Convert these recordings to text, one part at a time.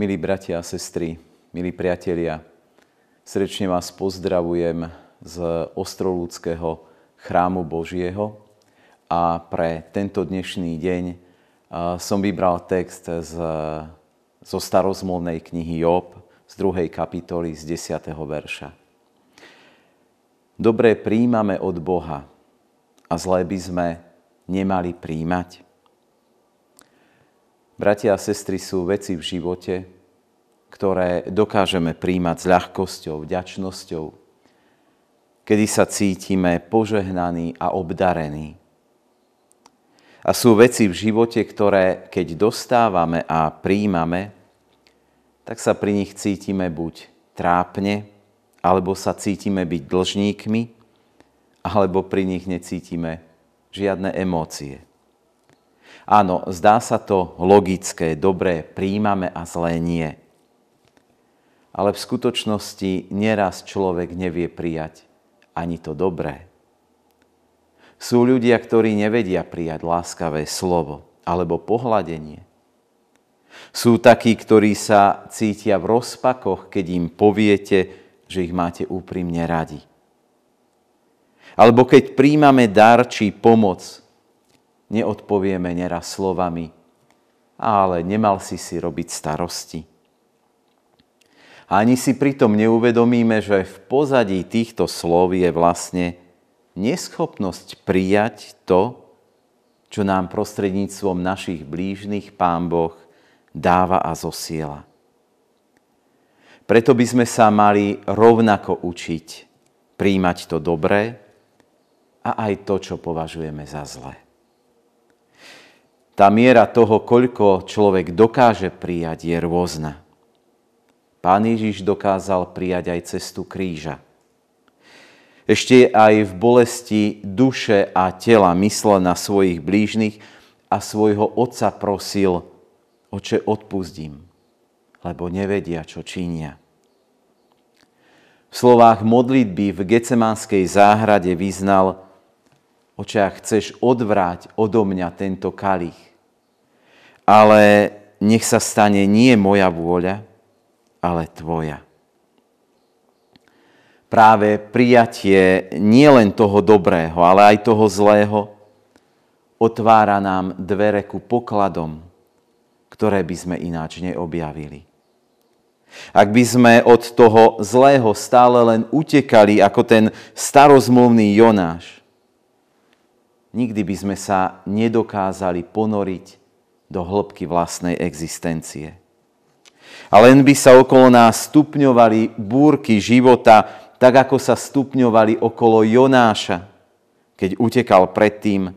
Milí bratia a sestry, milí priatelia, srdečne vás pozdravujem z Ostrolúckého chrámu Božieho a pre tento dnešný deň som vybral text z, zo starozmluvnej knihy Job z 2. kapitoly z 10. verša. Dobré príjmame od Boha a zlé by sme nemali príjmať. Bratia a sestry sú veci v živote, ktoré dokážeme príjmať s ľahkosťou, vďačnosťou, kedy sa cítime požehnaní a obdarení. A sú veci v živote, ktoré keď dostávame a príjmame, tak sa pri nich cítime buď trápne, alebo sa cítime byť dlžníkmi, alebo pri nich necítime žiadne emócie. Áno, zdá sa to logické, dobré, príjmame a zlé nie. Ale v skutočnosti nieraz človek nevie prijať ani to dobré. Sú ľudia, ktorí nevedia prijať láskavé slovo alebo pohľadenie. Sú takí, ktorí sa cítia v rozpakoch, keď im poviete, že ich máte úprimne radi. Alebo keď príjmame dar či pomoc, neodpovieme neraz slovami, ale nemal si si robiť starosti. Ani si pritom neuvedomíme, že v pozadí týchto slov je vlastne neschopnosť prijať to, čo nám prostredníctvom našich blížnych Pán Boh dáva a zosiela. Preto by sme sa mali rovnako učiť príjmať to dobré a aj to, čo považujeme za zlé tá miera toho, koľko človek dokáže prijať, je rôzna. Pán Ježiš dokázal prijať aj cestu kríža. Ešte aj v bolesti duše a tela myslel na svojich blížnych a svojho otca prosil, oče, odpustím, lebo nevedia, čo činia. V slovách modlitby v Gecemánskej záhrade vyznal, oče, ak chceš odvráť odo mňa tento kalich, ale nech sa stane nie moja vôľa, ale tvoja. Práve prijatie nielen toho dobrého, ale aj toho zlého otvára nám dvere ku pokladom, ktoré by sme ináč neobjavili. Ak by sme od toho zlého stále len utekali ako ten starozmluvný Jonáš, nikdy by sme sa nedokázali ponoriť do hĺbky vlastnej existencie. A len by sa okolo nás stupňovali búrky života, tak ako sa stupňovali okolo Jonáša, keď utekal predtým,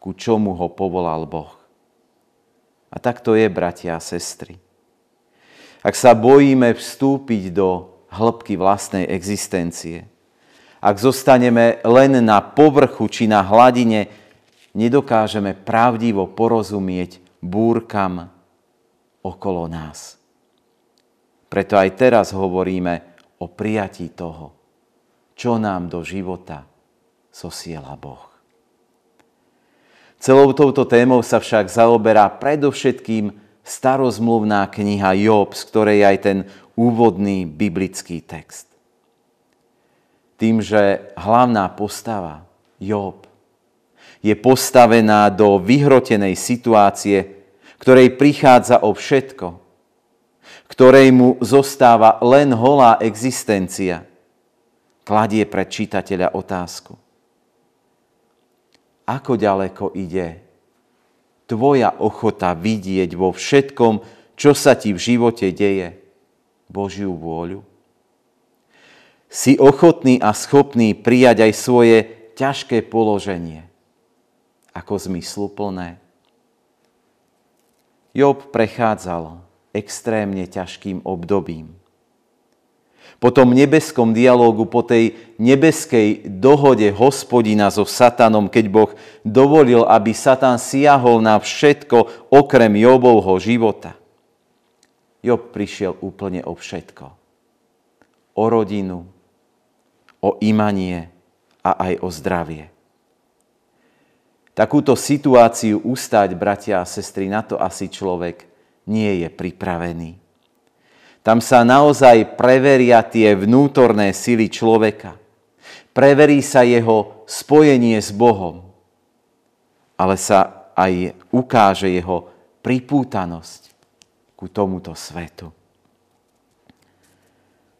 ku čomu ho povolal Boh. A tak to je, bratia a sestry. Ak sa bojíme vstúpiť do hĺbky vlastnej existencie, ak zostaneme len na povrchu či na hladine, nedokážeme pravdivo porozumieť búrkam okolo nás. Preto aj teraz hovoríme o prijatí toho, čo nám do života sosiela Boh. Celou touto témou sa však zaoberá predovšetkým starozmluvná kniha Job, z ktorej aj ten úvodný biblický text. Tým, že hlavná postava Job je postavená do vyhrotenej situácie, ktorej prichádza o všetko, ktorej mu zostáva len holá existencia, kladie pred čitateľa otázku. Ako ďaleko ide tvoja ochota vidieť vo všetkom, čo sa ti v živote deje, Božiu vôľu? Si ochotný a schopný prijať aj svoje ťažké položenie ako zmysluplné. Job prechádzal extrémne ťažkým obdobím. Po tom nebeskom dialógu, po tej nebeskej dohode hospodina so Satanom, keď Boh dovolil, aby Satan siahol na všetko okrem Jobovho života. Job prišiel úplne o všetko. O rodinu, o imanie a aj o zdravie. Takúto situáciu ustať, bratia a sestry, na to asi človek nie je pripravený. Tam sa naozaj preveria tie vnútorné sily človeka. Preverí sa jeho spojenie s Bohom, ale sa aj ukáže jeho pripútanosť ku tomuto svetu.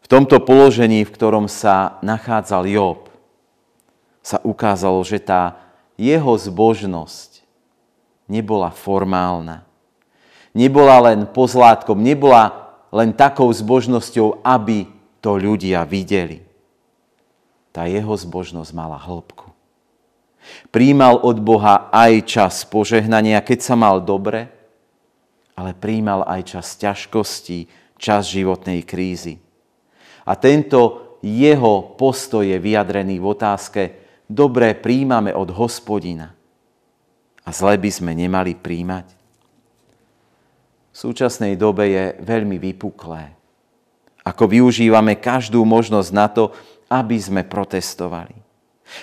V tomto položení, v ktorom sa nachádzal Job, sa ukázalo, že tá jeho zbožnosť nebola formálna. Nebola len pozlátkom, nebola len takou zbožnosťou, aby to ľudia videli. Tá jeho zbožnosť mala hĺbku. Príjmal od Boha aj čas požehnania, keď sa mal dobre, ale príjmal aj čas ťažkostí, čas životnej krízy. A tento jeho postoj je vyjadrený v otázke, dobre príjmame od hospodina a zle by sme nemali príjmať v súčasnej dobe je veľmi vypuklé. Ako využívame každú možnosť na to, aby sme protestovali.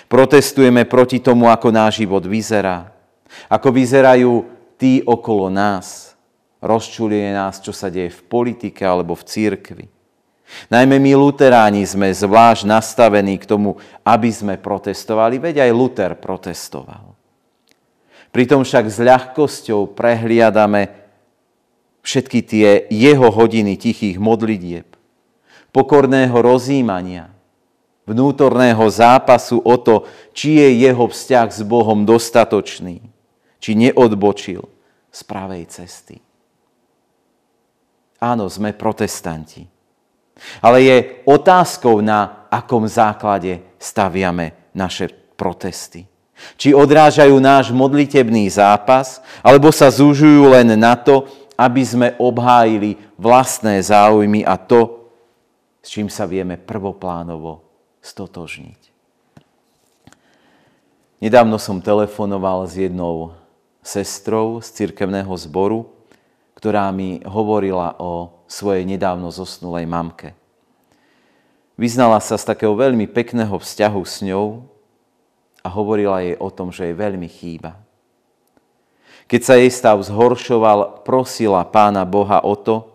Protestujeme proti tomu, ako náš život vyzerá. Ako vyzerajú tí okolo nás. Rozčulie nás, čo sa deje v politike alebo v církvi. Najmä my luteráni sme zvlášť nastavení k tomu, aby sme protestovali, veď aj Luther protestoval. Pritom však s ľahkosťou prehliadame všetky tie jeho hodiny tichých modlitieb, pokorného rozímania, vnútorného zápasu o to, či je jeho vzťah s Bohom dostatočný, či neodbočil z pravej cesty. Áno, sme protestanti. Ale je otázkou, na akom základe staviame naše protesty. Či odrážajú náš modlitebný zápas, alebo sa zúžujú len na to, aby sme obhájili vlastné záujmy a to, s čím sa vieme prvoplánovo stotožniť. Nedávno som telefonoval s jednou sestrou z cirkevného zboru, ktorá mi hovorila o svojej nedávno zosnulej mamke. Vyznala sa z takého veľmi pekného vzťahu s ňou a hovorila jej o tom, že jej veľmi chýba. Keď sa jej stav zhoršoval, prosila pána Boha o to,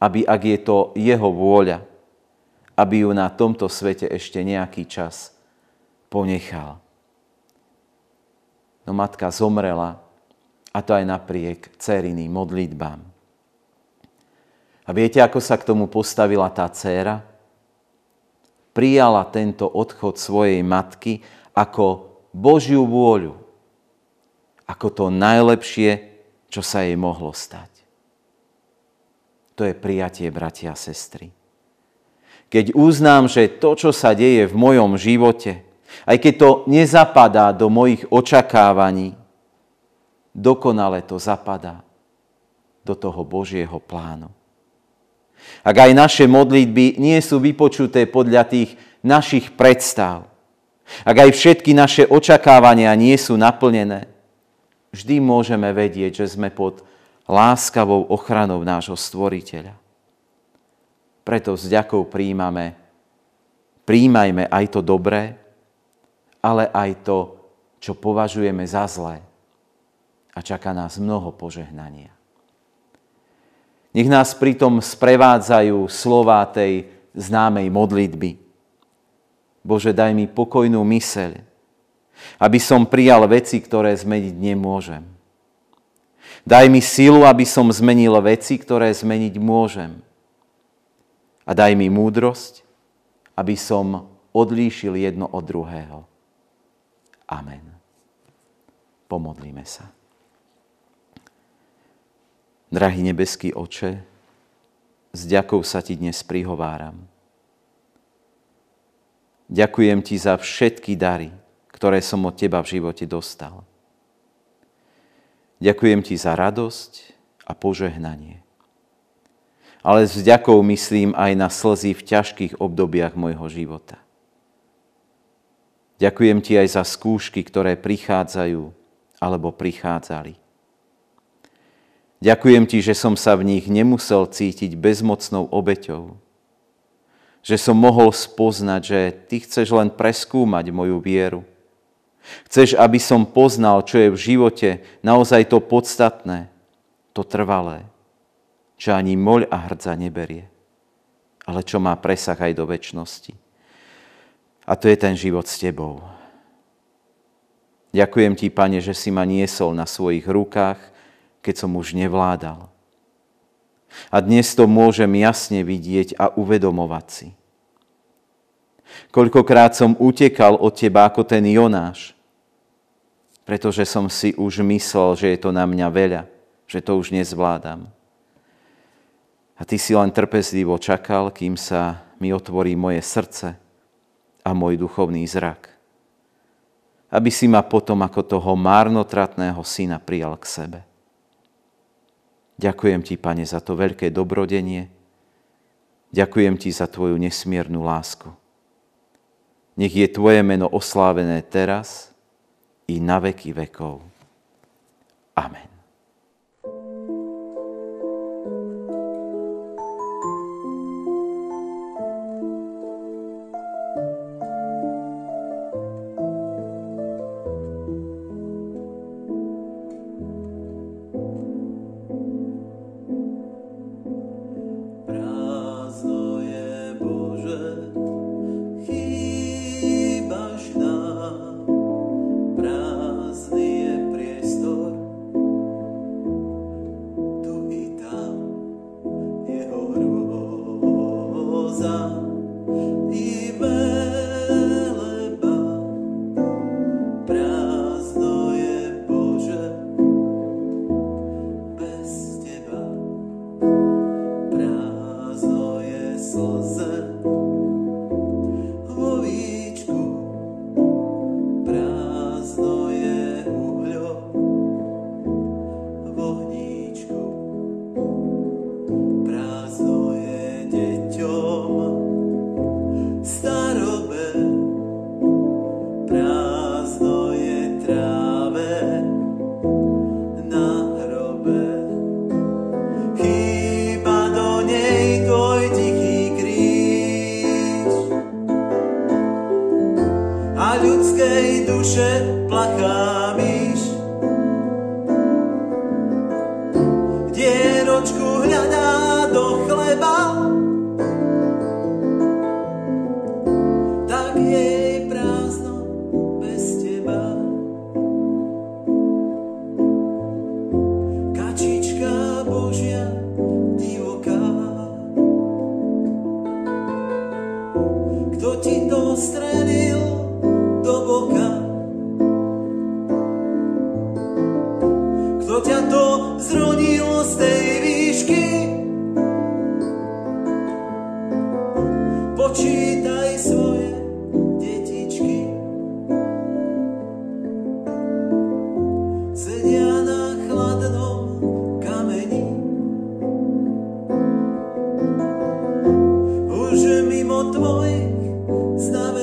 aby, ak je to jeho vôľa, aby ju na tomto svete ešte nejaký čas ponechal. No matka zomrela, a to aj napriek ceriným modlitbám. A viete, ako sa k tomu postavila tá dcéra? Prijala tento odchod svojej matky ako Božiu vôľu ako to najlepšie, čo sa jej mohlo stať. To je prijatie, bratia a sestry. Keď uznám, že to, čo sa deje v mojom živote, aj keď to nezapadá do mojich očakávaní, dokonale to zapadá do toho Božieho plánu. Ak aj naše modlitby nie sú vypočuté podľa tých našich predstav, ak aj všetky naše očakávania nie sú naplnené, vždy môžeme vedieť, že sme pod láskavou ochranou nášho stvoriteľa. Preto s ďakou príjmame, príjmajme aj to dobré, ale aj to, čo považujeme za zlé. A čaká nás mnoho požehnania. Nech nás pritom sprevádzajú slova tej známej modlitby. Bože, daj mi pokojnú myseľ, aby som prijal veci, ktoré zmeniť nemôžem. Daj mi silu, aby som zmenil veci, ktoré zmeniť môžem. A daj mi múdrosť, aby som odlíšil jedno od druhého. Amen. Pomodlíme sa. Drahý nebeský oče, s ďakou sa ti dnes prihováram. Ďakujem ti za všetky dary, ktoré som od Teba v živote dostal. Ďakujem Ti za radosť a požehnanie. Ale s vďakou myslím aj na slzy v ťažkých obdobiach môjho života. Ďakujem Ti aj za skúšky, ktoré prichádzajú alebo prichádzali. Ďakujem Ti, že som sa v nich nemusel cítiť bezmocnou obeťou. Že som mohol spoznať, že Ty chceš len preskúmať moju vieru Chceš, aby som poznal, čo je v živote naozaj to podstatné, to trvalé, čo ani moľ a hrdza neberie. ale čo má presah aj do väčšnosti. A to je ten život s Tebou. Ďakujem Ti, Pane, že si ma niesol na svojich rukách, keď som už nevládal. A dnes to môžem jasne vidieť a uvedomovať si. Koľkokrát som utekal od Teba ako ten Jonáš, pretože som si už myslel, že je to na mňa veľa, že to už nezvládam. A Ty si len trpezlivo čakal, kým sa mi otvorí moje srdce a môj duchovný zrak. Aby si ma potom ako toho márnotratného syna prijal k sebe. Ďakujem Ti, Pane, za to veľké dobrodenie. Ďakujem Ti za Tvoju nesmiernu lásku. Nech je Tvoje meno oslávené teraz i na veky vekov. Amen. Nevedia